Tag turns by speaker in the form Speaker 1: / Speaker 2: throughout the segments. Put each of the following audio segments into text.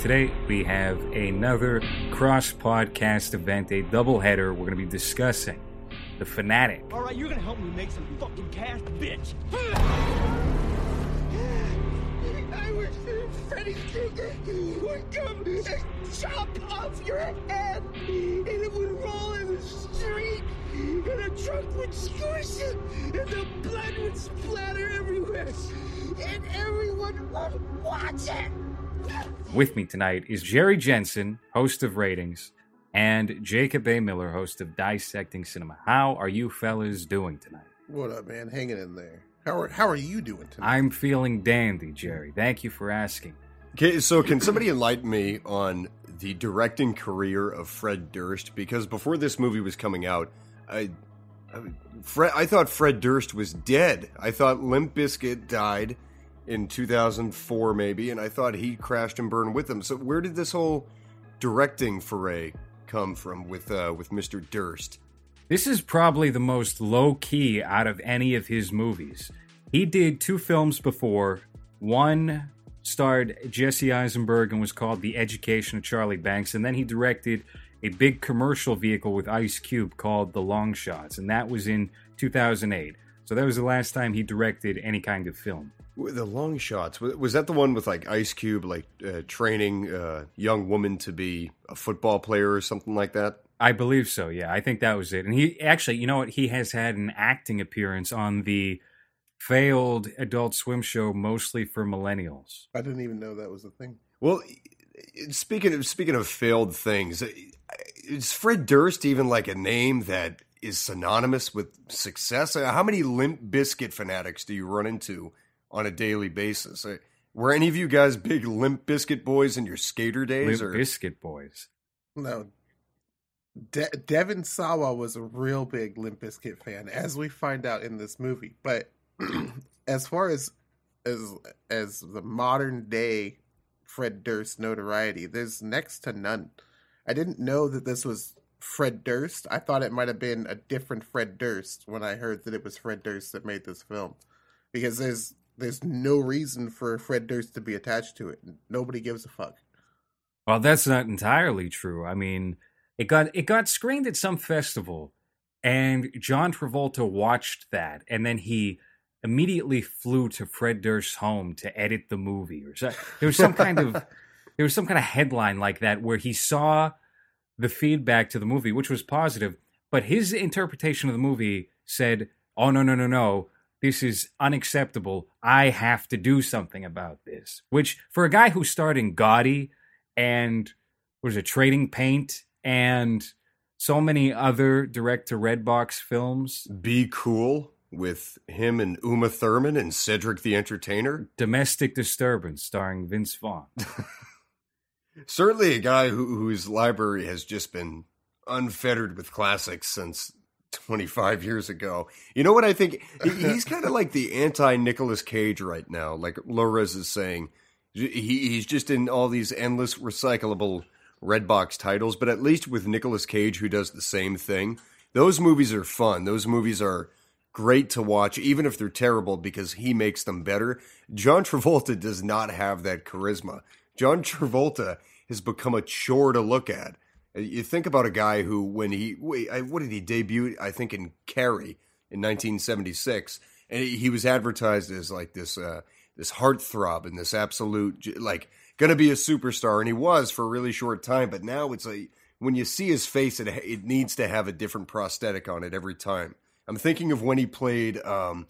Speaker 1: Today we have another cross podcast event, a doubleheader. We're going to be discussing The Fanatic.
Speaker 2: All right, you're gonna help me make some fucking cash, bitch.
Speaker 3: I wish Freddy Krueger would come and chop off your head, and it would roll in the street, and a truck would squish it, and the blood would splatter everywhere, and everyone would watch it.
Speaker 1: With me tonight is Jerry Jensen, host of Ratings, and Jacob A. Miller, host of Dissecting Cinema. How are you fellas doing tonight?
Speaker 4: What up, man? Hanging in there. How are How are you doing tonight?
Speaker 1: I'm feeling dandy, Jerry. Thank you for asking.
Speaker 5: Okay, so can somebody enlighten me on the directing career of Fred Durst? Because before this movie was coming out, I, I, Fred, I thought Fred Durst was dead. I thought Limp Bizkit died in 2004, maybe, and I thought he crashed and burned with them. So where did this whole directing foray come from with uh, with Mr. Durst?
Speaker 1: This is probably the most low key out of any of his movies. He did two films before. One starred Jesse Eisenberg and was called The Education of Charlie Banks, and then he directed a big commercial vehicle with Ice Cube called The Longshots, and that was in 2008. So that was the last time he directed any kind of film.
Speaker 5: W- The long shots was was that the one with like Ice Cube, like uh, training a young woman to be a football player or something like that?
Speaker 1: I believe so. Yeah, I think that was it. And he actually, you know what? He has had an acting appearance on the failed Adult Swim show, mostly for millennials.
Speaker 4: I didn't even know that was a thing.
Speaker 5: Well, speaking of speaking of failed things, is Fred Durst even like a name that is synonymous with success? How many Limp Bizkit fanatics do you run into on a daily basis? Uh, were any of you guys big Limp Bizkit boys in your skater days?
Speaker 1: Limp
Speaker 5: or
Speaker 1: Biscuit Boys.
Speaker 4: No. De- Devon Sawa was a real big Limp Bizkit fan, as we find out in this movie. But as far as as as the modern day Fred Durst notoriety, there's next to none. I didn't know that this was Fred Durst. I thought it might have been a different Fred Durst when I heard that it was Fred Durst that made this film, because there's there's no reason for Fred Durst to be attached to it. Nobody gives a fuck.
Speaker 1: Well, that's not entirely true. I mean, it got it got screened at some festival, and John Travolta watched that, and then he immediately flew to Fred Durst's home to edit the movie. Or so, there was some kind of there was some kind of headline like that where he saw the feedback to the movie, which was positive, but his interpretation of the movie said, "Oh no, no, no, no." This is unacceptable. I have to do something about this. Which, for a guy who starred in Gotti and was it Trading Paint and so many other direct to Redbox films,
Speaker 5: Be Cool with him and Uma Thurman and Cedric the Entertainer?
Speaker 1: Domestic Disturbance starring Vince Vaughn.
Speaker 5: Certainly a guy who, whose library has just been unfettered with classics since 25 years ago. You know what I think? He's kind of like the anti Nicolas Cage right now, like Lores is saying. He, he's just in all these endless recyclable Redbox titles, but at least with Nicolas Cage, who does the same thing, those movies are fun. Those movies are great to watch, even if they're terrible, because he makes them better. John Travolta does not have that charisma. John Travolta has become a chore to look at. Uh, You think about a guy who, when he, what did he debut? I think in Carrie in 1976, and he was advertised as like this, uh, this heartthrob and this absolute, like, gonna be a superstar, and he was for a really short time. But now it's like when you see his face, it it needs to have a different prosthetic on it every time. I'm thinking of when he played um,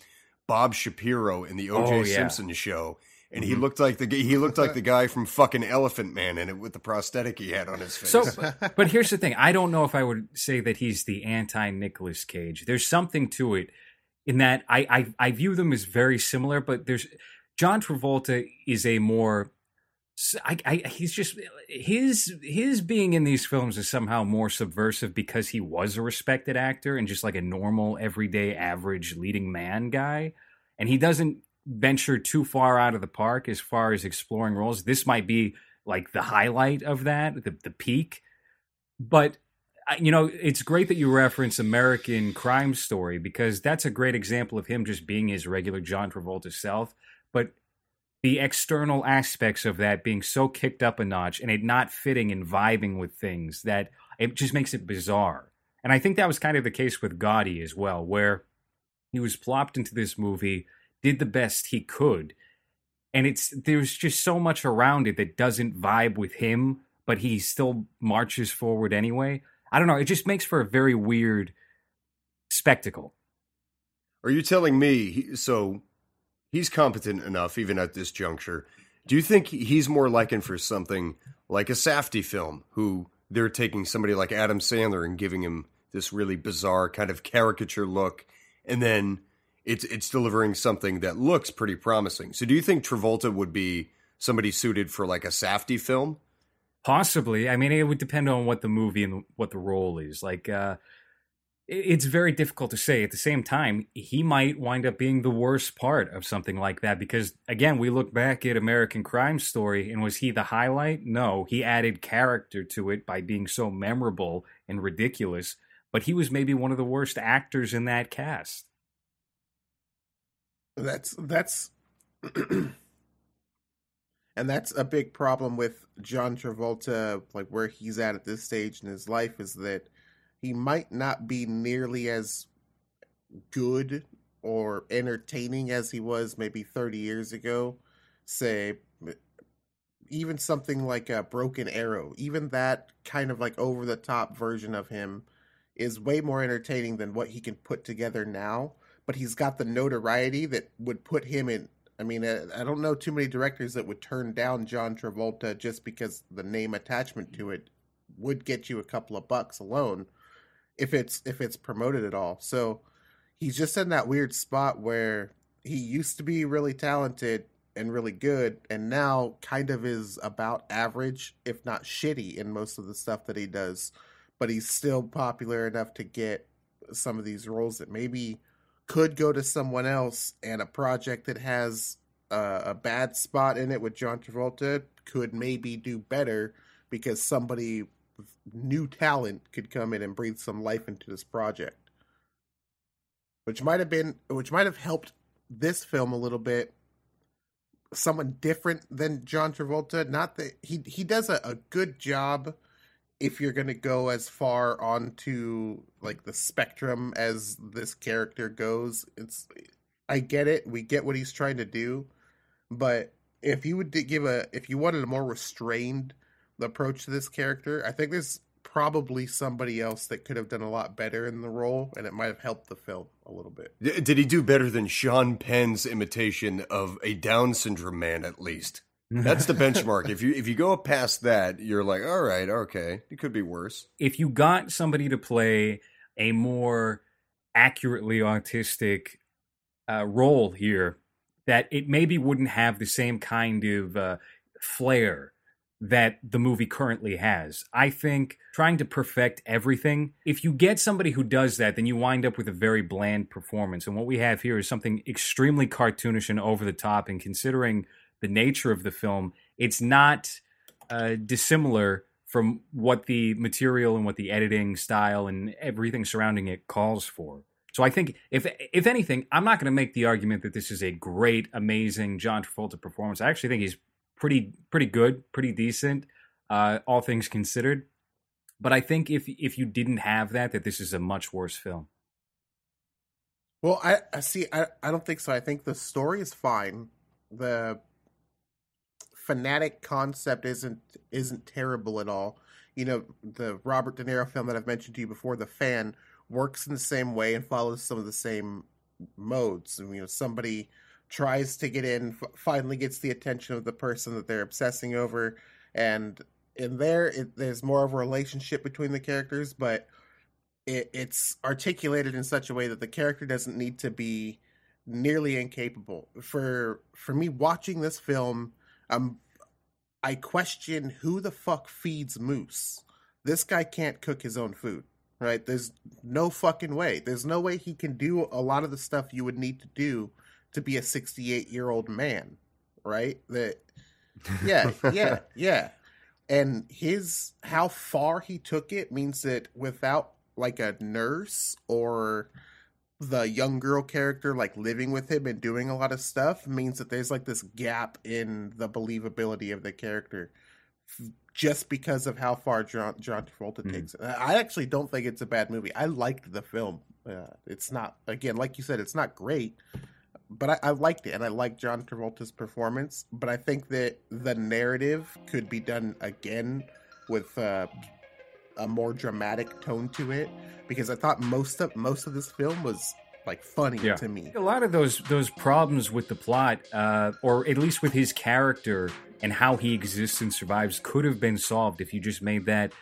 Speaker 5: Bob Shapiro in the O.J.
Speaker 1: Oh, yeah.
Speaker 5: Simpson show. And mm-hmm. he looked like the he looked like the guy from fucking Elephant Man in it with the prosthetic he had on his face.
Speaker 1: So, but here's the thing: I don't know if I would say that he's the anti Nicolas Cage. There's something to it in that I, I I view them as very similar, but there's John Travolta is a more I, I he's just his his being in these films is somehow more subversive because he was a respected actor and just like a normal everyday average leading man guy and he doesn't venture too far out of the park as far as exploring roles. This might be like the highlight of that the, the peak. But you know it's great that you reference american crime story because that's a great example of him just being his regular john travolta self. But the external aspects of that being so kicked up a notch and it not fitting and vibing with things that it just makes it bizarre. And I think that was kind of the case with Gotti as well, where he was plopped into this movie, did the best he could, and it's there's just so much around it that doesn't vibe with him, but he still marches forward anyway. I don't know, it just makes for a very weird spectacle.
Speaker 5: Are you telling me he, so he's competent enough even at this juncture? Do you think he's more likened for something like a Safdie film who they're taking somebody like Adam Sandler and giving him this really bizarre kind of caricature look and then it's it's delivering something that looks pretty promising. So do you think Travolta would be somebody suited for like a Safdie film?
Speaker 1: Possibly. I mean, it would depend on what the movie and what the role is. Like, uh, it's very difficult to say. At the same time, he might wind up being the worst part of something like that because, again, we look back at American Crime Story and was he the highlight? No, he added character to it by being so memorable and ridiculous, but he was maybe one of the worst actors in that cast.
Speaker 4: That's that's and that's a big problem with John Travolta like where he's at at this stage in his life is that he might not be nearly as good or entertaining as he was maybe 30 years ago say even something like a broken arrow. Even that kind of like over the top version of him is way more entertaining than what he can put together now but he's got the notoriety that would put him in. I mean, uh, I don't know too many directors that would turn down John Travolta just because the name attachment to it would get you a couple of bucks alone if it's if it's promoted at all. So he's just in that weird spot where he used to be really talented and really good and now kind of is about average if not shitty in most of the stuff that he does but he's still popular enough to get some of these roles that maybe could go to someone else, and a project that has uh, a bad spot in it with John Travolta could maybe do better because somebody new talent could come in and breathe some life into this project, which might have been, which might have helped this film a little bit. Someone different than John Travolta. Not that he he does a, a good job if you're going to go as far onto like the spectrum as this character goes it's i get it we get what he's trying to do but if you would give a if you wanted a more restrained approach to this character i think there's probably somebody else that could have done a lot better in the role and it might have helped the film a little bit.
Speaker 5: Did he do better than sean penn's imitation of a down syndrome man at least that's the benchmark. if you if you go past that, you're like, all right, okay, it could be worse.
Speaker 1: If you got somebody to play a more accurately autistic uh, role here, that it maybe wouldn't have the same kind of uh, flair that the movie currently has. I think trying to perfect everything, if you get somebody who does that, then you wind up with a very bland performance. And what we have here is something extremely cartoonish and over the top. And considering the nature of the film, it's not uh, dissimilar from what the material and what the editing style and everything surrounding it calls for. So I think if if anything, I'm not going to make the argument that this is a great, amazing John Travolta performance. I actually think he's pretty pretty good, pretty decent, uh, all things considered. But I think if if you didn't have that, that this is a much worse film.
Speaker 4: Well, I, I see. I, I don't think so. I think the story is fine. The fanatic concept isn't isn't terrible at all. You know, the Robert De Niro film that I've mentioned to you before, The Fan, works in the same way and follows some of the same modes. And, you know, somebody tries to get in, f- finally gets the attention of the person that they're obsessing over, and in there, it, there's more of a relationship between the characters, but it, it's articulated in such a way that the character doesn't need to be nearly incapable. For for me, watching this film um, I question who the fuck feeds Moose. This guy can't cook his own food, right? There's no fucking way. There's no way he can do a lot of the stuff you would need to do to be a 68 year old man, right? That, yeah, yeah, yeah. And his how far he took it means that without like a nurse or the young girl character like living with him and doing a lot of stuff means that there's like this gap in the believability of the character just because of how far John, John Travolta
Speaker 1: Mm.
Speaker 4: takes it. I actually don't think it's a bad movie. I liked the film. Uh, it's not again, like you said, it's not great, but I, I liked it, and I liked John Travolta's performance. But I think that the narrative could be done again with uh, a more dramatic tone to it, because I thought most of most of this film was like funny
Speaker 1: Yeah.
Speaker 4: to me.
Speaker 1: A lot of those those problems with the plot, uh, or at least with his character and how he exists and survives, could have been solved if you just made that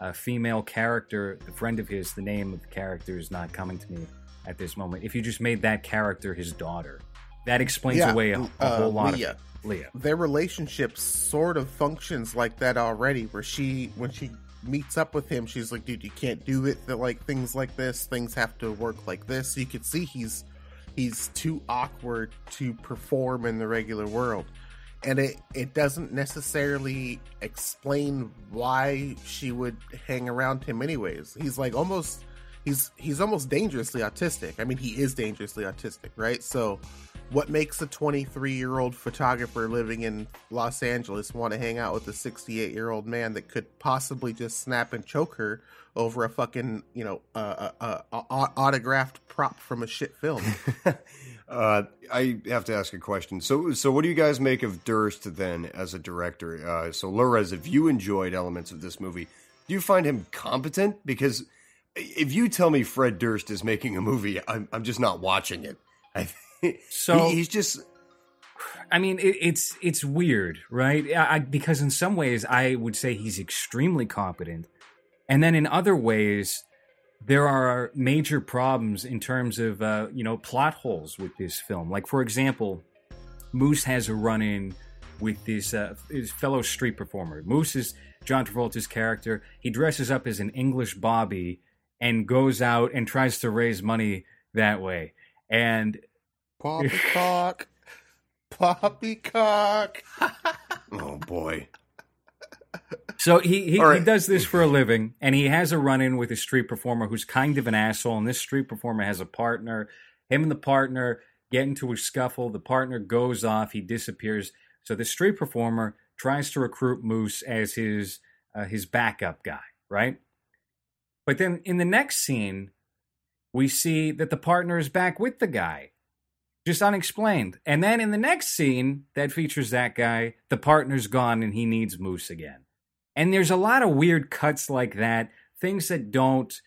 Speaker 1: uh, female character, the friend of his. The name of the character is not coming to me at this moment. If you just made that character his daughter, that explains
Speaker 4: Yeah,
Speaker 1: away a, a
Speaker 4: uh,
Speaker 1: whole lot
Speaker 4: Leah.
Speaker 1: of Leah.
Speaker 4: their relationship sort of functions like that already where she when she meets up with him she's like dude you can't do it that like things like this. Things have to work like this. You could see he's he's too awkward to perform in the regular world. And it it doesn't necessarily explain why she would hang around him anyways. He's like almost he's he's almost dangerously autistic. I mean he is dangerously autistic right? So what makes a 23 year old photographer living in Los Angeles want to hang out with a 68 year old man that could possibly just snap and choke her over a fucking, you know, uh, uh, uh, au- autographed prop from a shit film?
Speaker 5: Uh, I have to ask a question. So, so what do you guys make of Durst then as a director? Uh, so, Lorez, if you enjoyed elements of this movie, do you find him competent? Because if you tell me Fred Durst is making a movie, I'm, I'm just not watching it. I think
Speaker 1: So-
Speaker 5: he- he's just
Speaker 1: I mean, it, it's it's weird, right? I, I- because in some ways, I would say he's extremely competent, and then in other ways, there are major problems in terms of uh, you know plot holes with this film. Like for example, Moose has a run-in with this uh, his fellow street performer. Moose is John Travolta's character. He dresses up as an English Bobby and goes out and tries to raise money that way. And
Speaker 4: Poppycock. Poppycock.
Speaker 5: oh boy.
Speaker 1: So he he,
Speaker 5: All right.
Speaker 1: he does this for a living, and he has a run in with a street performer who's kind of an asshole. And this street performer has a partner. Him and the partner get into a scuffle. The partner goes off. He disappears. So the street performer tries to recruit Moose as his uh, his backup guy, right? But then in the next scene, we see that the partner is back with the guy, just unexplained. And then in the next scene that features that guy, the partner's gone and he needs Moose again. And there's a lot of weird cuts like that, things that don't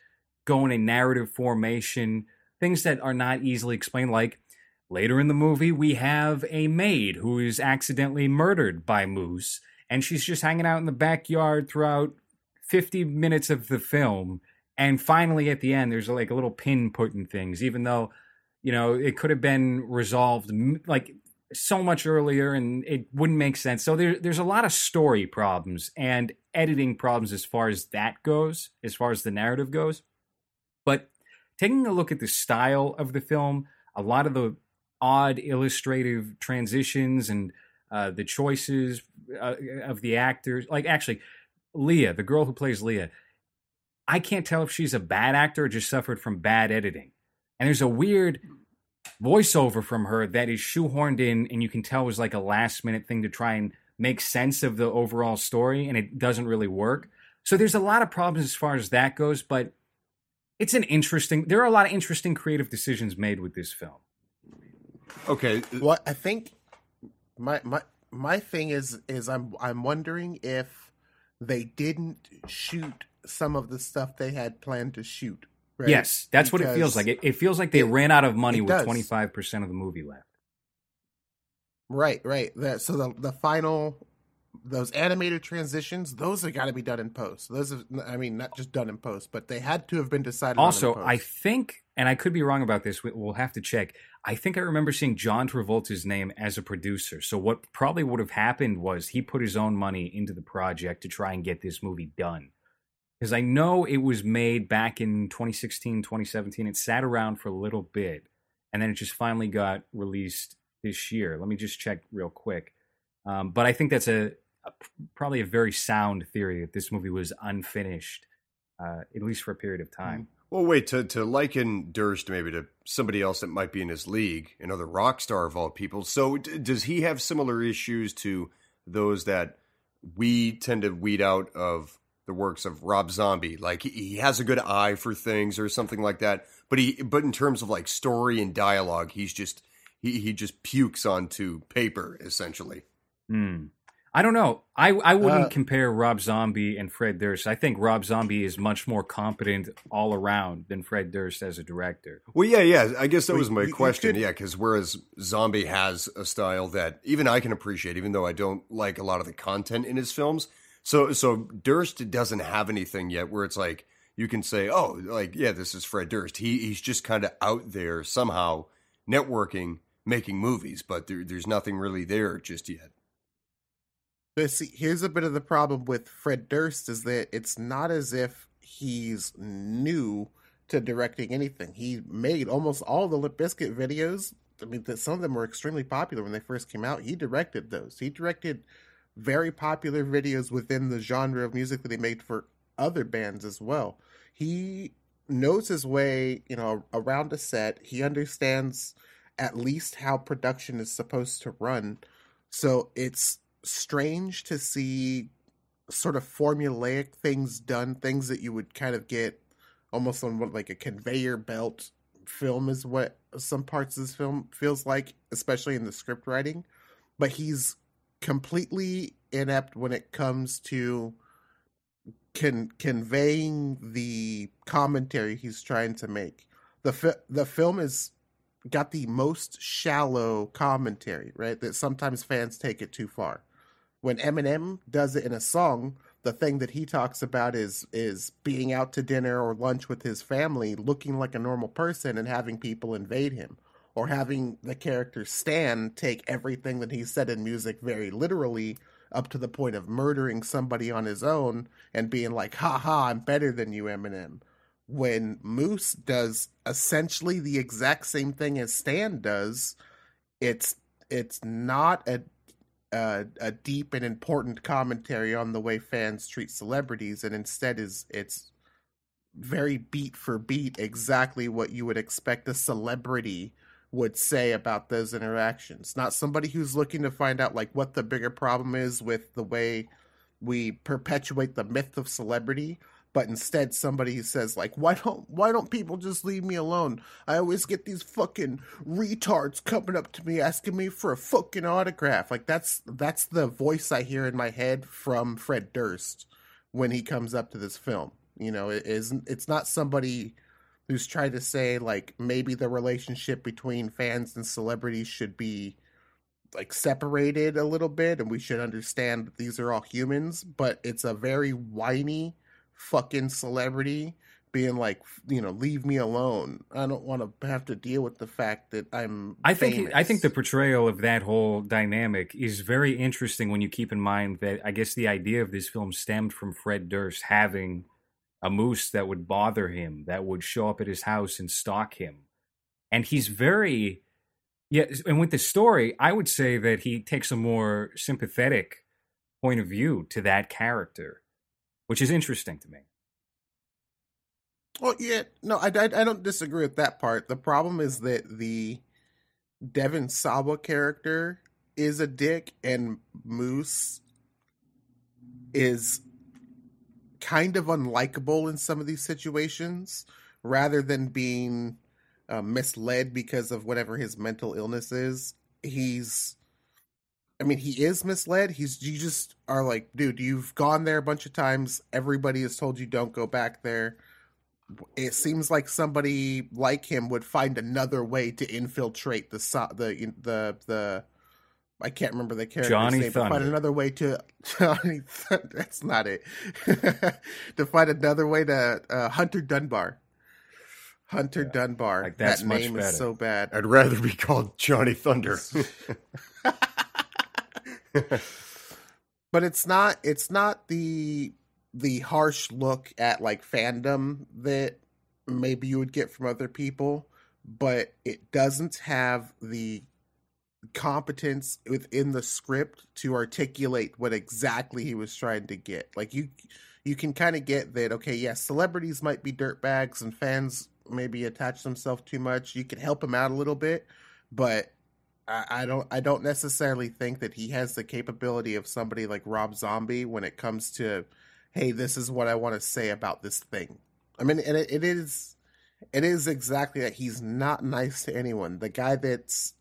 Speaker 1: go in a narrative formation, things that are not easily explained. Like later in the movie, we have a maid who is accidentally murdered by Moose, and she's just hanging out in the backyard throughout 50 minutes of the film. And finally, at the end, there's like a little pin put in things, even though, you know, it could have been resolved like so much earlier and it wouldn't make sense. So there, there's a lot of story problems and editing problems as far as that goes, as far as the narrative goes. But taking a look at the style of the film, a lot of the odd illustrative transitions and uh, the choices uh, of the actors, like actually, Leah, the girl who plays Leah, I can't tell if she's a bad actor or just suffered from bad editing. And there's a weird voiceover from her that is shoehorned in, and you can tell was like a last minute thing to try and make sense of the overall story, and it doesn't really work. So there's a lot of problems as far as that goes, but it's an interesting. There are a lot of interesting creative decisions made with this film.
Speaker 5: Okay.
Speaker 4: Uh, what I think my my my thing is is I'm I'm wondering if they didn't shoot some of the stuff they had planned to shoot. Right?
Speaker 1: Yes, that's what it feels like. It, it feels like they ran out of money with 25% of the movie left.
Speaker 4: Right, right. That so the the final those animated transitions, those have got to be done in post. Those have, I mean, not just done in post, but they had to have been decided. on in
Speaker 1: Also. I think, and I could be wrong about this, we- we'll have to check. I think I remember seeing John Travolta's name as a producer. So, what probably would have happened was he put his own money into the project to try and get this movie done. Because I know it was made back in 2016, 2017. It sat around for a little bit, and then it just finally got released this year. Let me just check real quick. Um, but I think that's a, a probably a very sound theory that this movie was unfinished, uh, at least for a period of time.
Speaker 5: Well, wait to to liken Durst maybe to somebody else that might be in his league, another rock star of all people. So, d- does he have similar issues to those that we tend to weed out of the works of Rob Zombie? Like he, he has a good eye for things or something like that, but he but in terms of like story and dialogue, he's just he he just pukes onto paper essentially.
Speaker 1: Hmm. I don't know. I I wouldn't
Speaker 4: Uh,
Speaker 1: compare Rob Zombie and Fred Durst. I think Rob Zombie is much more competent all around than Fred Durst as a director.
Speaker 5: Well, yeah, yeah. I guess that was my
Speaker 4: you- you
Speaker 5: question. Yeah, because whereas Zombie has a style that even I can appreciate, even though I don't like a lot of the content in his films. So, so Durst doesn't have anything yet where it's like you can say, "Oh, like yeah, this is Fred Durst." He he's just kind of out there somehow networking, making movies, but there, there's nothing really there just yet.
Speaker 4: But see, here's a bit of the problem with Fred Durst is that it's not as if he's new to directing anything. He made almost all the Limp Bizkit videos. I mean, some of them were extremely popular when they first came out. He directed those. He directed very popular videos within the genre of music that he made for other bands as well. He knows his way, you know, around a set. He understands at least how production is supposed to run. So it's strange to see sort of formulaic things done, things that you would kind of get almost on what like a conveyor belt film is what some parts of this film feels like, especially in the script writing. But he's completely inept when it comes to con- conveying the commentary he's trying to make. The fi- the film is got the most shallow commentary, right? That sometimes fans take it too far. When Eminem does it in a song, the thing that he talks about is is being out to dinner or lunch with his family, looking like a normal person and having people invade him, or having the character Stan take everything that he said in music very literally up to the point of murdering somebody on his own and being like, "Ha ha, I'm better than you, Eminem." When Moose does essentially the exact same thing as Stan does, it's it's not a a, a deep and important commentary on the way fans treat celebrities, and instead is it's very beat for beat exactly what you would expect a celebrity would say about those interactions. Not somebody who's looking to find out like what the bigger problem is with the way we perpetuate the myth of celebrity, but instead somebody who says like why don't why don't people just leave me alone? I always get these fucking retards coming up to me asking me for a fucking autograph. Like that's that's the voice I hear in my head from Fred Durst when he comes up to this film. You know, it isn't it's not somebody who's trying to say like maybe the relationship between fans and celebrities should be like separated a little bit and we should understand that these are all humans, but it's a very whiny fucking celebrity being like, you know, leave me alone. I don't want to have to deal with the fact that I'm
Speaker 1: I think
Speaker 4: famous.
Speaker 1: I think the portrayal of that whole dynamic is very interesting when you keep in mind that I guess the idea of this film stemmed from Fred Durst having a moose that would bother him, that would show up at his house and stalk him. And he's very yeah, and with the story, I would say that he takes a more sympathetic point of view to that character, which is interesting to me.
Speaker 4: Well, yeah, no, I, I, I don't disagree with that part. The problem is that the Devon Sawa character is a dick, and Moose is kind of unlikable in some of these situations, rather than being uh, misled because of whatever his mental illness is. He's, I mean, he is misled. He's you just are like, dude, you've gone there a bunch of times. Everybody has told you don't go back there it seems like somebody like him would find another way to infiltrate the the the the I can't remember the character's
Speaker 1: Johnny
Speaker 4: name. but Find another way to Johnny. Thunder. That's not it. to find another way to uh, Hunter Dunbar. Hunter Dunbar.
Speaker 1: Like, that's
Speaker 4: that
Speaker 1: much
Speaker 4: name
Speaker 1: better.
Speaker 4: is so bad.
Speaker 5: I'd rather be called Johnny Thunder.
Speaker 4: but it's not it's not the the harsh look at like fandom that maybe you would get from other people but it doesn't have the competence within the script to articulate what exactly he was trying to get. Like you you can kind of get that okay, yes, celebrities might be dirtbags and fans maybe attach themselves too much. You can help him out a little bit, but I, I don't I don't necessarily think that he has the capability of somebody like Rob Zombie when it comes to hey, this is what I want to say about this thing. I mean, and it, it is it is exactly that he's not nice to anyone. The guy that's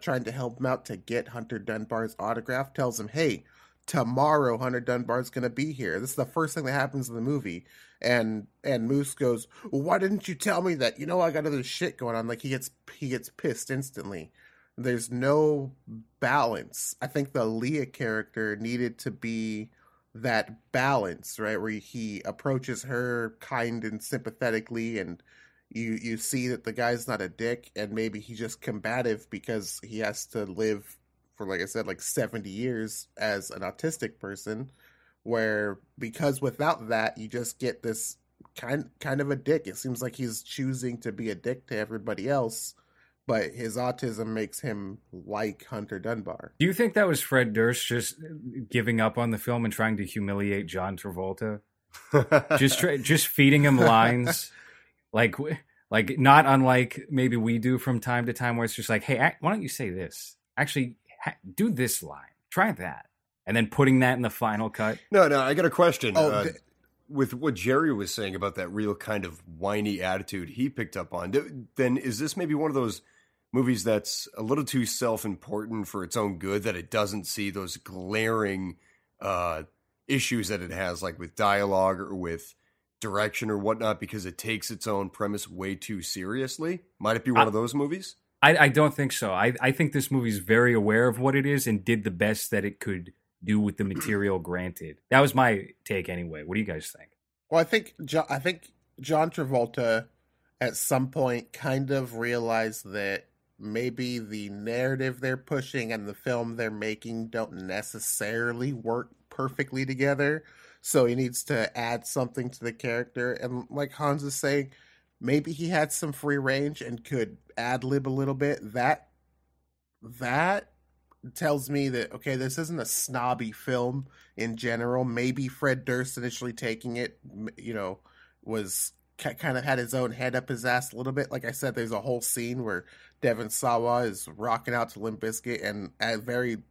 Speaker 4: trying to help him out to get Hunter Dunbar's autograph tells him, "Hey, tomorrow Hunter Dunbar's going to be here." This is the first thing that happens in the movie. And and Moose goes, "Why didn't you tell me that? You know I got other shit going on." Like he gets he gets pissed instantly. There's no balance. I think the Leah character needed to be that balance, right? Where he approaches her kind and sympathetically and you you see that the guy's not a dick and maybe he's just combative because he has to live for like I said like 70 years as an autistic person where because without that you just get this kind kind of a dick it seems like he's choosing to be a dick to everybody else but his autism makes him like Hunter Dunbar.
Speaker 1: Do you think that was Fred Durst just giving up on the film and trying to humiliate John Travolta? just tra- just feeding him lines like like not unlike maybe we do from time to time where it's just like hey why don't you say this? Actually do this line. Try that. And then putting that in the final cut.
Speaker 5: No no i got a question oh, uh, th- with what jerry was saying about that real kind of whiny attitude he picked up on then is this maybe one of those movies that's a little too self-important for its own good that it doesn't see those glaring uh, issues that it has like with dialogue or with direction or whatnot because it takes its own premise way too seriously? Might it be one I, of those movies?
Speaker 1: I, I don't think so. I, I think this movie's very aware of what it is and did the best that it could do with the material granted. That was my take anyway. What do you guys think?
Speaker 4: Well, I think I think John Travolta at some point kind of realized that maybe the narrative they're pushing and the film they're making don't necessarily work perfectly together so he needs to add something to the character. And like Hans is saying, maybe he had some free range and could ad lib a little bit. That that tells me that okay, this isn't a snobby film in general. Maybe Fred Durst initially taking it, you know, was kind of had his own head up his ass a little bit. Like I said, there's a whole scene where Devon Sawa is rocking out to Limp Bizkit and at very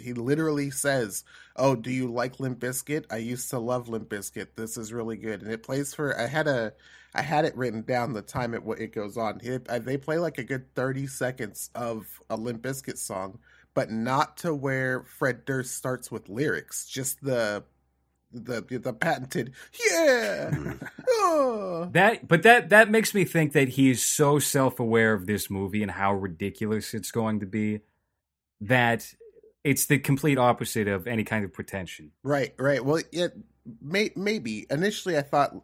Speaker 4: he literally says, "Oh, do you like Limp Bizkit? I used to love Limp Bizkit. This is really good." And it plays for I had a I had it written down the time it it goes on. It, uh, they play like a good 30 seconds of a Limp Bizkit song, but not to where Fred Durst starts with lyrics, just the the the patented yeah
Speaker 1: oh. that but that that makes me think that he's so self-aware of this movie and how ridiculous it's going to be that it's the complete opposite of any kind of pretension.
Speaker 4: Right, right. Well, it may, maybe initially I thought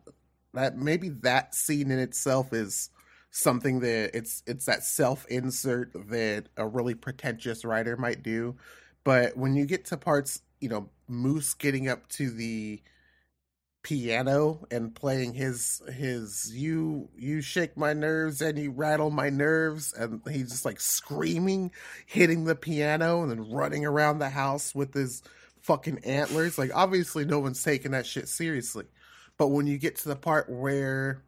Speaker 4: that maybe that scene in itself is something that it's it's that self insert that a really pretentious writer might do. But when you get to parts, you know, Moose getting up to the piano and playing his his you you shake my nerves and you rattle my nerves and he's just like screaming hitting the piano and then running around the house with his fucking antlers. Like obviously no one's taking that shit seriously. But when you get to the part where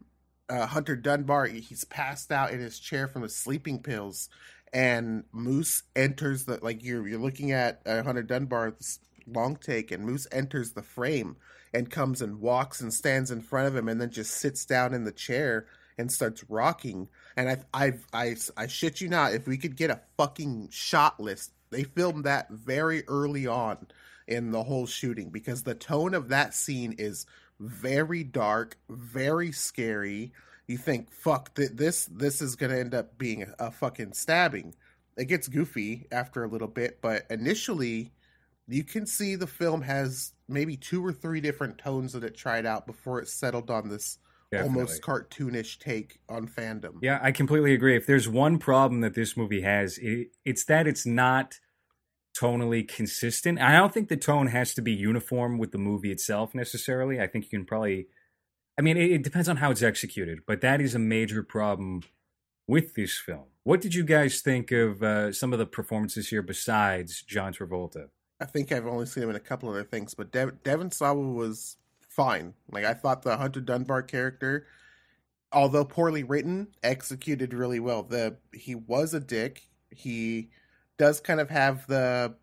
Speaker 4: uh, Hunter Dunbar he's passed out in his chair from the sleeping pills and Moose enters the like you're you're looking at uh, Hunter Dunbar's long take and Moose enters the frame and comes and walks and stands in front of him and then just sits down in the chair and starts rocking. And I, I, I, I shit you not, if we could get a fucking shot list, they filmed that very early on in the whole shooting because the tone of that scene is very dark, very scary. You think, fuck, th- this this is gonna end up being a, a fucking stabbing. It gets goofy after a little bit, but initially you can see the film has maybe two or three different tones that it tried out before it settled on this Definitely. almost cartoonish take on fandom.
Speaker 1: Yeah, I completely agree. If there's one problem that this movie has, it, it's that it's not tonally consistent. I don't think the tone has to be uniform with the movie itself necessarily. I think you can probably I mean, it, it depends on how it's executed, but that is a major problem with this film. What did you guys think of uh, some of the performances here besides John Travolta?
Speaker 4: I think I've only seen him in a couple other things, but Dev- Devon Sawa was fine. Like I thought the Hunter Dunbar character, although poorly written, executed really well. The he was a dick. He does kind of have the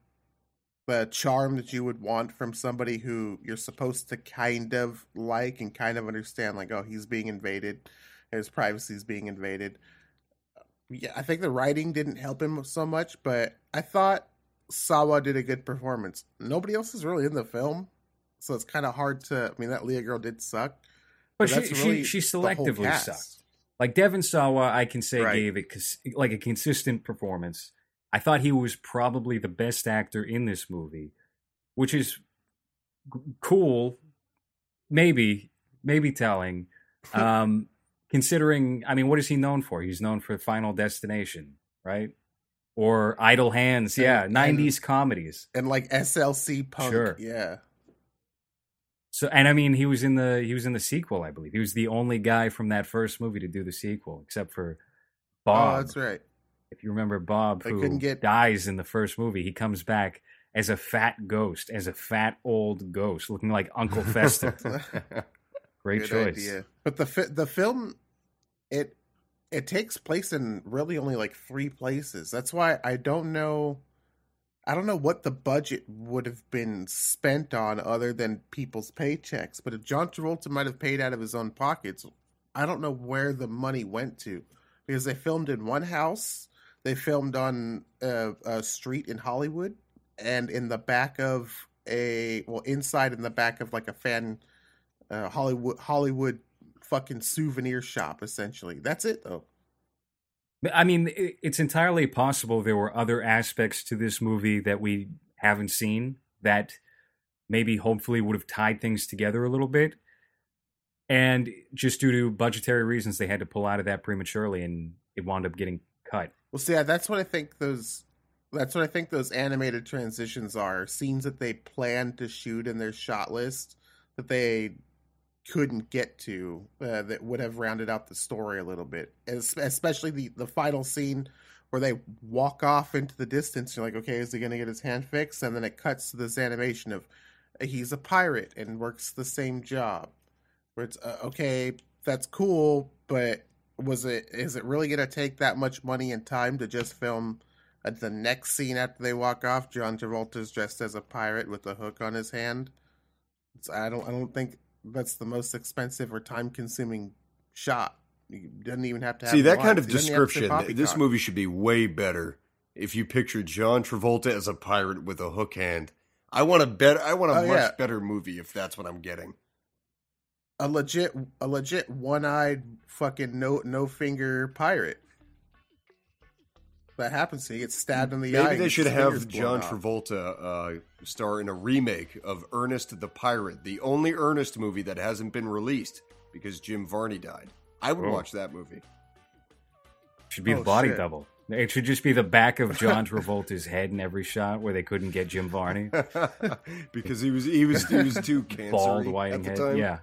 Speaker 4: the charm that you would want from somebody who you're supposed to kind of like and kind of understand like oh he's being invaded his privacy is being invaded yeah i think the writing didn't help him so much but i thought sawa did a good performance nobody else is really in the film so it's kind of hard to i mean that leah girl did suck
Speaker 1: But,
Speaker 4: But
Speaker 1: she,
Speaker 4: really
Speaker 1: she, she selectively sucked. Like Devon Sawa, I can say
Speaker 4: Right.
Speaker 1: gave it like a consistent performance. I thought he was probably the best actor in this movie, which is g- cool, maybe, maybe telling. Um, considering, I mean, what is he known for? He's known for Final Destination, right? Or Idle Hands, yeah,
Speaker 4: and-
Speaker 1: '90s comedies.
Speaker 4: and like slc punk
Speaker 1: Sure.
Speaker 4: yeah
Speaker 1: So, and I mean, he was in the he was in the sequel, I believe. He was the only guy from that first movie to do the sequel, except for oh, Bob.
Speaker 4: oh that's right
Speaker 1: if you remember Bob,
Speaker 4: They
Speaker 1: who
Speaker 4: get-
Speaker 1: dies in the first movie, he comes back as a fat ghost, as a fat old ghost, looking like Uncle Fester. Great
Speaker 4: Good
Speaker 1: choice.
Speaker 4: idea. But the fi- the film, it it takes place in really only like three places. That's why I don't know. I don't know what the budget would have been spent on other than people's paychecks. But if John Travolta might have paid out of his own pockets, I don't know where the money went to because they filmed in one house. They filmed on a, a street in Hollywood and in the back of a well inside in the back of like a fan uh, Hollywood Hollywood fucking souvenir shop essentially. That's it though.
Speaker 1: I mean, it's entirely possible there were other aspects to this movie that we haven't seen that maybe hopefully would have tied things together a little bit. And just due to budgetary reasons, they had to pull out of that prematurely and it wound up getting cut.
Speaker 4: Well, see, yeah, that's what I think those. That's what I think those animated transitions are scenes that they planned to shoot in their shot list that they couldn't get to uh, that would have rounded out the story a little bit, Es- especially the the final scene where they walk off into the distance. You're like, okay, is he going to get his hand fixed? And then it cuts to this animation of uh, he's a pirate and works the same job. Where it's uh, okay, that's cool, but was it is it really going to take that much money and time to just film uh, the next scene after they walk off? John Travolta's dressed as a pirate with a hook on his hand. I don't I don't think that's the most expensive or time consuming shot. You doesn't even have to have
Speaker 5: See that
Speaker 4: lines.
Speaker 5: kind of
Speaker 4: He doesn't even have to say
Speaker 5: description. This movie should be way better if you picture John Travolta as a pirate with a hook hand. I want a better. I want a
Speaker 4: Oh,
Speaker 5: much
Speaker 4: yeah.
Speaker 5: better movie if that's what I'm getting.
Speaker 4: a legit a legit one eyed fucking no no finger pirate. That happens. He gets stabbed in the eye.
Speaker 5: Maybe they should have John. Travolta uh, star in a remake of Ernest the Pirate, the only Ernest movie that hasn't been released because Jim Varney died. I would
Speaker 1: Oh.
Speaker 5: watch that movie.
Speaker 1: should be the
Speaker 4: Oh,
Speaker 1: body
Speaker 4: shit.
Speaker 1: double. It should just be the back of John Travolta's head in every shot where they couldn't get Jim Varney.
Speaker 5: because he was he was he was too
Speaker 1: Bald, white
Speaker 5: at the
Speaker 1: head.
Speaker 5: time.
Speaker 1: Yeah.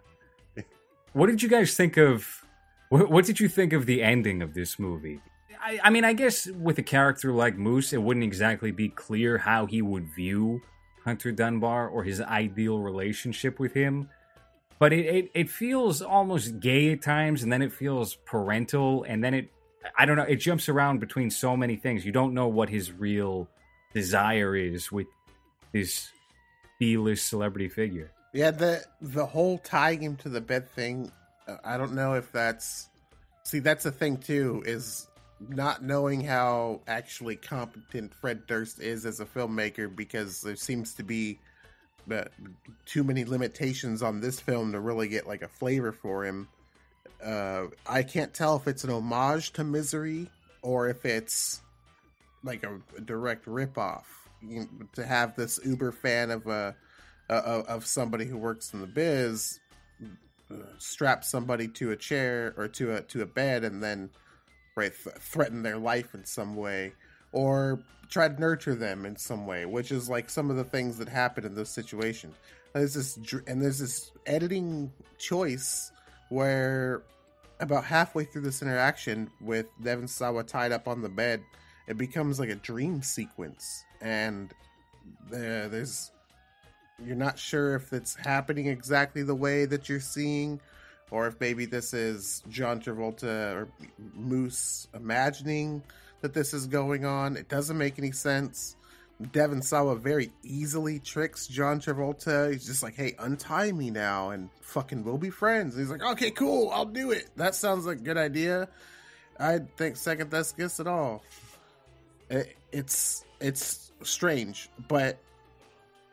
Speaker 1: What did you guys think of? What, what did you think of the ending of this movie? I, I mean, I guess with a character like Moose, it wouldn't exactly be clear how he would view Hunter Dunbar or his ideal relationship with him. But it, it, it feels almost gay at times, and then it feels parental, and then it, I don't know, it jumps around between so many things. You don't know what his real desire is with this B list celebrity figure.
Speaker 4: Yeah, the the whole tying him to the bed thing. uh, I don't know if that's. See, that's the thing too is not knowing how actually competent Fred Durst is as a filmmaker because there seems to be uh, too many limitations on this film to really get like a flavor for him. Uh, I can't tell if it's an homage to Misery or if it's like a, a direct ripoff. You, to have this uber fan of a uh, of somebody who works in the biz uh, strap somebody to a chair or to a to a bed and then right th- threaten their life in some way or try to nurture them in some way which is like some of the things that happen in those situations. There's this and there's this editing choice where about halfway through this interaction with Devon Sawa tied up on the bed, it becomes like a dream sequence, and there, there's you're not sure if it's happening exactly the way that you're seeing, or if maybe this is John Travolta or Moose imagining that this is going on. It doesn't make any sense. Devon Sawa very easily tricks John Travolta. He's just like, "Hey, untie me now, and fucking we'll be friends." And he's like, "Okay, cool, I'll do it." That sounds like a good idea. I think second best guess at all. It, it's it's strange, but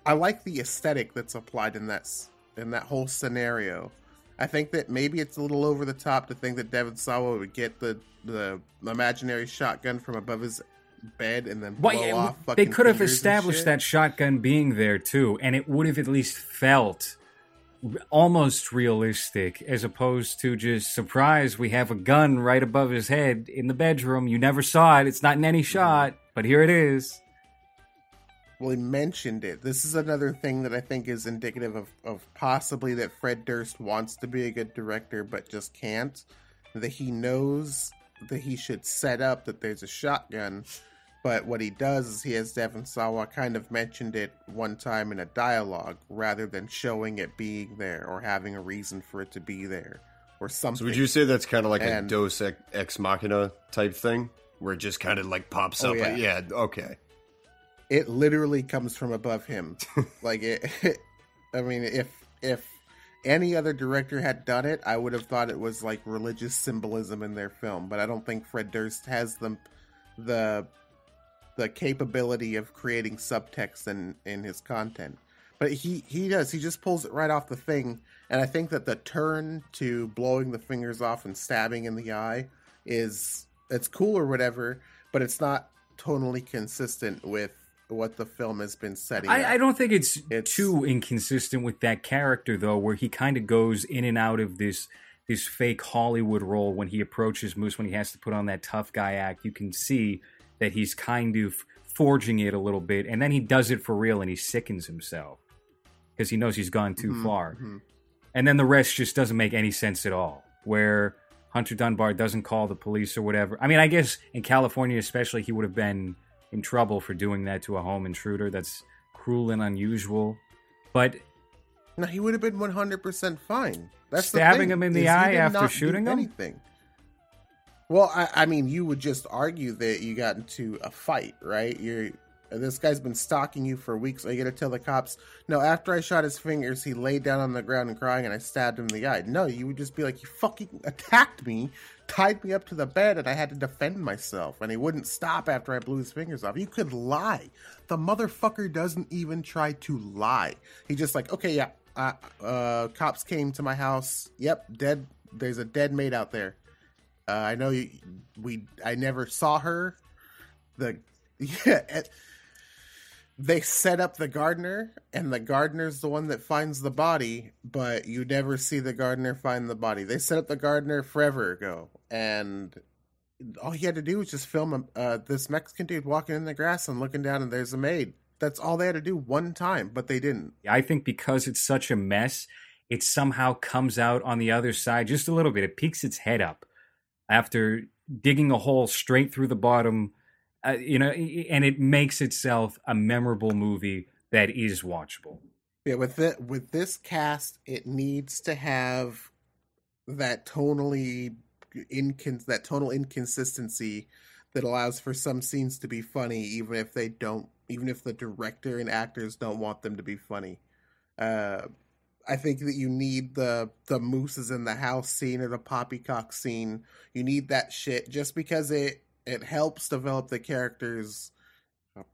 Speaker 4: I like the aesthetic that's applied in that in that whole scenario. I think that maybe it's a little over the top to think that Devon Sawa would get the the imaginary shotgun from above his bed and then blow
Speaker 1: Well,
Speaker 4: off.
Speaker 1: they could have established that shotgun being there too, and it would have at least felt almost realistic, as opposed to just surprise. We have a gun right above his head in the bedroom. You never saw it. It's not in any shot, but here it is.
Speaker 4: Well, mentioned it. This is another thing that I think is indicative of, of possibly that Fred Durst wants to be a good director but just can't. That he knows that he should set up that there's a shotgun, but what he does is he has Devon Sawa kind of mentioned it one time in a dialogue rather than showing it being there or having a reason for it to be there or something.
Speaker 5: So would you say that's kind of like
Speaker 4: And-
Speaker 5: a Ex- Ex Machina type thing, where it just kind of like pops
Speaker 4: Oh,
Speaker 5: up?
Speaker 4: yeah.
Speaker 5: yeah, okay.
Speaker 4: It literally comes from above him. like it, I mean, if if any other director had done it, I would have thought it was like religious symbolism in their film. But I don't think Fred Durst has the the the capability of creating subtext in in his content. But he he does. He just pulls it right off the thing. And I think that the turn to blowing the fingers off and stabbing in the eye is it's cool or whatever, but it's not tonally consistent with what the film has been setting. up.
Speaker 1: I, I don't think it's,
Speaker 4: It's-
Speaker 1: too inconsistent with that character though, where he kind of goes in and out of this this fake Hollywood role when he approaches Moose when he has to put on that tough guy act. You can see that he's kind of forging it a little bit, and then he does it for real and he sickens himself because he knows he's gone too
Speaker 4: Mhm,
Speaker 1: far.
Speaker 4: mhm.
Speaker 1: And then the rest just doesn't make any sense at all. Where Hunter Dunbar doesn't call the police or whatever. I mean, I guess in California, especially, he would have been in trouble for doing that to a home intruder. That's cruel and unusual. But
Speaker 4: No, he would have been one hundred percent fine. That's the
Speaker 1: Stabbing him in the eye after shooting him?
Speaker 4: anything. Well, I, I mean, you would just argue that you got into a fight, right? You're this guy's been stalking you for weeks. Are you gonna tell the cops? No, after I shot his fingers, he laid down on the ground and crying, and I stabbed him in the eye. No, you would just be like, you fucking attacked me, tied me up to the bed, and I had to defend myself, and he wouldn't stop after I blew his fingers off. You could lie. The motherfucker doesn't even try to lie. He just like, okay, yeah, uh, uh, cops came to my house. Yep, dead. There's a dead maid out there. Uh, I know you, we. I never saw her. The yeah. They set up the gardener, and the gardener's the one that finds the body, but you never see the gardener find the body. They set up the gardener forever ago, and all he had to do was just film uh, this Mexican dude walking in the grass and looking down, and there's a maid. That's all they had to do one time, but they didn't.
Speaker 1: I think because it's such a mess, it somehow comes out on the other side just a little bit. It peeks its head up after digging a hole straight through the bottom, uh, you know, and it makes itself a memorable movie that is watchable.
Speaker 4: Yeah, with the, with this cast, it needs to have that tonally incon- that tonal inconsistency that allows for some scenes to be funny, even if they don't, even if the director and actors don't want them to be funny. Uh, I think that you need the the mooses in the house scene or the poppycock scene. You need that shit just because it it helps develop the characters'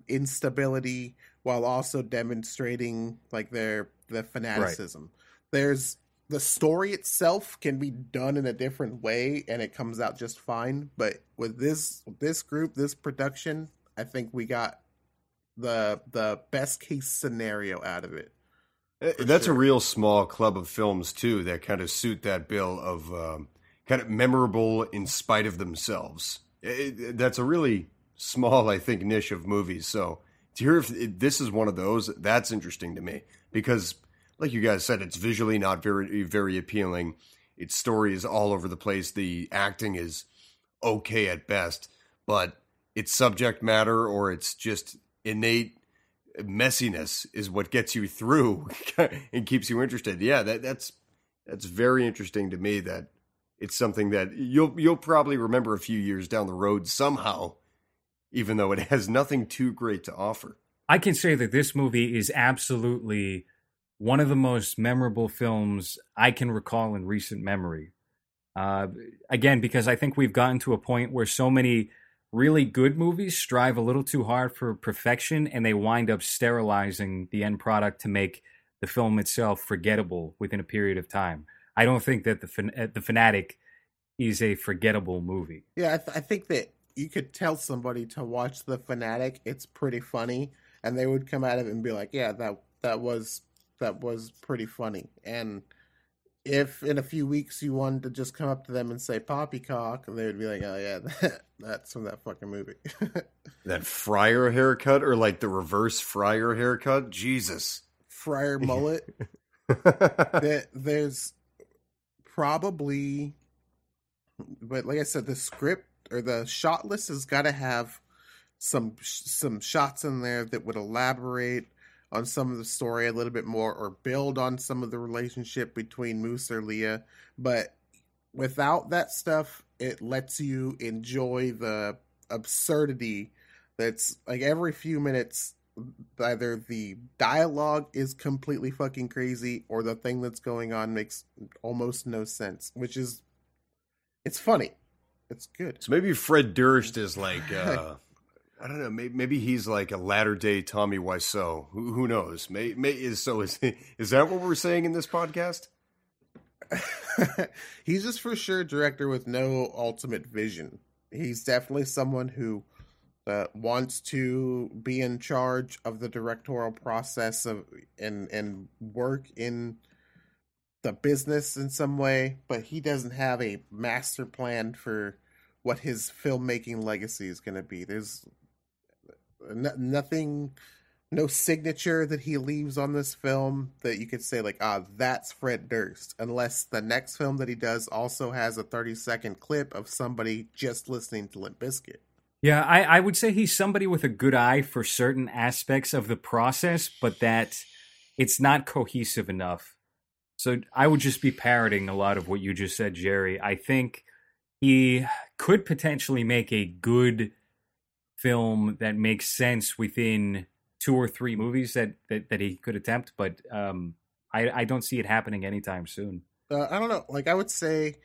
Speaker 4: instability while also demonstrating like their the fanaticism. There's the story itself can be done in a different way and it comes out just fine, but with this this group, this production, I think we got the the best case scenario out of it.
Speaker 5: Uh, That's a real small club of films too that kind of suit that bill of um, kind of memorable in spite of themselves. Eh, eh, it- it- that's a really small, I think, niche of movies. So to hear if this is one of those, that's interesting to me because, like you guys said, it's visually not very very appealing. its story is all over the place. The acting is okay at best, but its subject matter or its just innate messiness is what gets you through and keeps you interested. Yeah, that, that's that's very interesting to me. That it's something that you'll you'll probably remember a few years down the road somehow, even though it has nothing too great to offer.
Speaker 1: I can say that this movie is absolutely one of the most memorable films I can recall in recent memory. Uh, again, because I think we've gotten to a point where so many really good movies strive a little too hard for perfection and they wind up sterilizing the end product to make the film itself forgettable within a period of time. I don't think that the the fanatic is a forgettable movie.
Speaker 4: Yeah, I, th- I think that you could tell somebody to watch the fanatic. It's pretty funny, and they would come out of it and be like, "Yeah, that that was that was pretty funny." And if in a few weeks you wanted to just come up to them and say poppycock, they would be like, "Oh yeah, that, that's from that fucking movie."
Speaker 5: that friar haircut, or like the reverse friar haircut, Jesus,
Speaker 4: friar mullet. that there's probably, but like I said, the script or the shot list has got to have some some shots in there that would elaborate on some of the story a little bit more or build on some of the relationship between Moose or Leah. But without that stuff, it lets you enjoy the absurdity that's like every few minutes either the dialogue is completely fucking crazy or the thing that's going on makes almost no sense, which is it's funny. It's good.
Speaker 5: So maybe Fred Durst is like uh I don't know. Maybe, maybe he's like a latter day Tommy Wiseau. Who, who knows? May, may, is so is is that what we're saying in this podcast?
Speaker 4: he's just for sure a director with no ultimate vision. He's definitely someone who uh, wants to be in charge of the directorial process of and and work in the business in some way, but he doesn't have a master plan for what his filmmaking legacy is going to be. There's nothing no signature that he leaves on this film that you could say like ah that's fred durst unless the next film that he does also has a 30 second clip of somebody just listening to limp bizkit
Speaker 1: yeah I, I would say he's somebody with a good eye for certain aspects of the process but that it's not cohesive enough so i would just be parroting a lot of what you just said jerry i think he could potentially make a good film that makes sense within two or three movies that that, that he could attempt, but um, I I don't see it happening anytime soon.
Speaker 4: Uh, I don't know. Like I would say,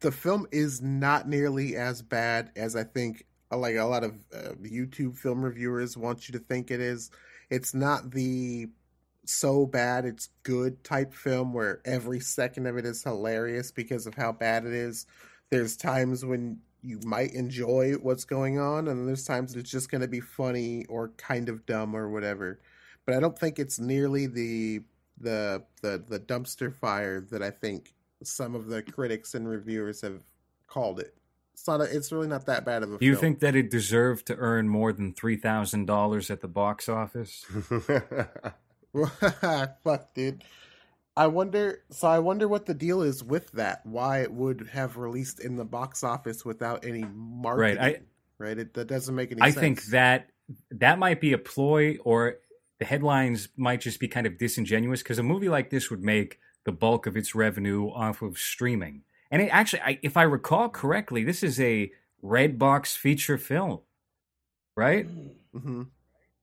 Speaker 4: the film is not nearly as bad as I think. Uh, like a lot of uh, YouTube film reviewers want you to think it is. It's not the so bad it's good type film where every second of it is hilarious because of how bad it is. There's times when you might enjoy what's going on, and there's times it's just going to be funny or kind of dumb or whatever. But I don't think it's nearly the the the the dumpster fire that I think some of the critics and reviewers have called it. It's not. A, it's really not that bad of a.
Speaker 1: Do you
Speaker 4: film.
Speaker 1: think that it deserved to earn more than three thousand dollars at the box office?
Speaker 4: Fuck, dude. I wonder. So I wonder what the deal is with that. Why it would have released in the box office without any marketing?
Speaker 1: Right. I,
Speaker 4: right. It that doesn't make any.
Speaker 1: I
Speaker 4: sense.
Speaker 1: think that that might be a ploy, or the headlines might just be kind of disingenuous because a movie like this would make the bulk of its revenue off of streaming. And it actually, I, if I recall correctly, this is a Redbox feature film, right?
Speaker 4: Mm-hmm. Mm-hmm.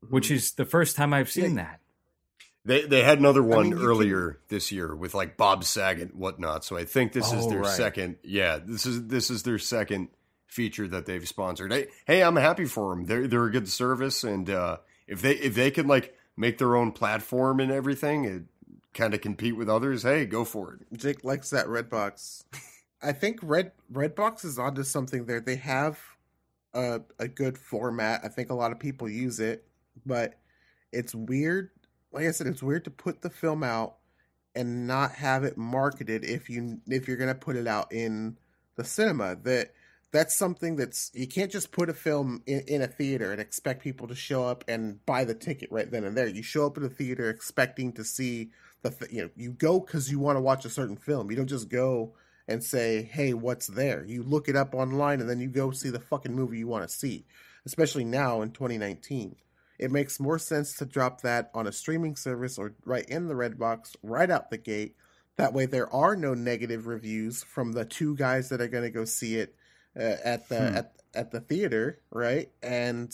Speaker 1: Which is the first time I've seen yeah. that.
Speaker 5: They they had another one I mean, earlier can... this year with like Bob Saget and whatnot. So I think this oh, is their right. second. Yeah, this is this is their second feature that they've sponsored. Hey, hey, I'm happy for them. They're they're a good service, and uh, if they if they can like make their own platform and everything, it kind of compete with others. Hey, go for it.
Speaker 4: Jake likes that Redbox. I think Red Redbox is onto something there. They have a a good format. I think a lot of people use it, but it's weird like I said, it's weird to put the film out and not have it marketed if you if you're gonna put it out in the cinema. That that's something that's you can't just put a film in, in a theater and expect people to show up and buy the ticket right then and there. You show up in a theater expecting to see the th- you know you go because you want to watch a certain film. You don't just go and say, "Hey, what's there?" You look it up online and then you go see the fucking movie you want to see. Especially now in 2019, it makes more sense to drop that on a streaming service or right in the red box right out the gate. That way, there are no negative reviews from the two guys that are going to go see it uh, at the
Speaker 1: Hmm.
Speaker 4: at at the theater, right? And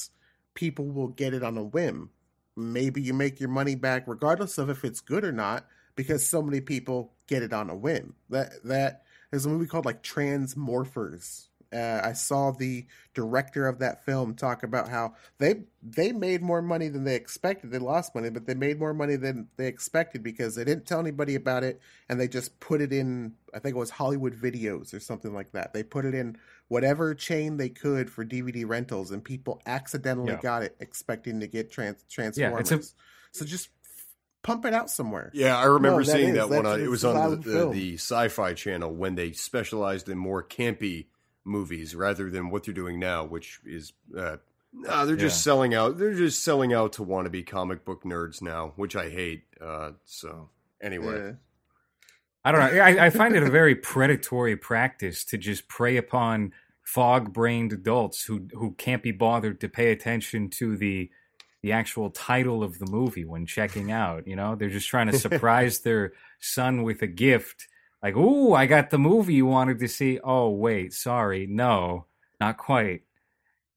Speaker 4: people will get it on a whim. Maybe you make your money back regardless of if it's good or not, because so many people get it on a whim. That that there's a movie called like Transmorphers. Uh, I saw the director of that film talk about how they they made more money than they expected. They lost money, but they made more money than they expected because they didn't tell anybody about it, and they just put it in. I think it was Hollywood Videos or something like that. They put it in whatever chain they could for DVD rentals, and people accidentally
Speaker 1: Yeah.
Speaker 4: got it, expecting to get trans
Speaker 1: Yeah,
Speaker 4: Transformers.
Speaker 1: it's a-
Speaker 4: so just pump it out somewhere.
Speaker 5: Yeah, I remember
Speaker 4: No, that
Speaker 5: seeing
Speaker 4: is.
Speaker 5: that one. On, it was on the, the, the Sci-Fi Channel when they specialized in more campy movies rather than what they're doing now, which is uh, nah, they're just
Speaker 1: Yeah.
Speaker 5: selling out. They're just selling out to wannabe comic book nerds now, which I hate. Uh, so anyway,
Speaker 4: Yeah.
Speaker 1: I don't know. I, I find it a very predatory practice to just prey upon fog-brained adults who who can't be bothered to pay attention to the the actual title of the movie when checking out. You know, they're just trying to surprise their son with a gift. Like, "Ooh, I got the movie you wanted to see." Oh, wait, sorry, no, not quite.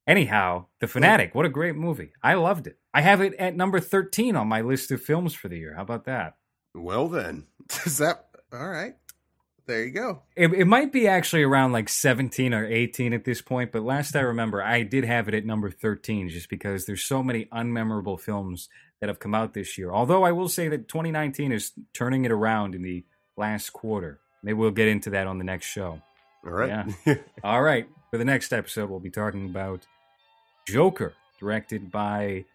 Speaker 1: Anyhow, The Fanatic. What a great movie! I loved it. I have it at number thirteen on my list of films for the year. How about that?
Speaker 5: well then,
Speaker 4: does that all right? There you go.
Speaker 1: It, it might be actually around like 17 or 18 at this point, but last I remember, I did have it at number 13 just because there's so many unmemorable films that have come out this year. Although I will say that 2019 is turning it around in the last quarter. Maybe we'll get into that on the next show.
Speaker 5: all right.
Speaker 1: All right, for the next episode, we'll be talking about Joker, directed by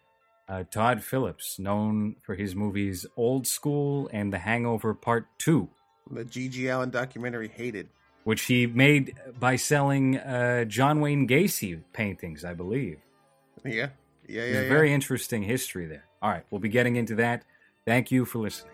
Speaker 1: uh, Todd Phillips, known for his movies Old School and The Hangover Part 2
Speaker 4: The G.G. Allin documentary hated.
Speaker 1: which he made by selling uh, John Wayne Gacy paintings, I believe.
Speaker 4: Yeah, yeah,
Speaker 1: There's
Speaker 4: yeah.
Speaker 1: a
Speaker 4: yeah.
Speaker 1: very interesting history there. All right, we'll be getting into that. Thank you for listening.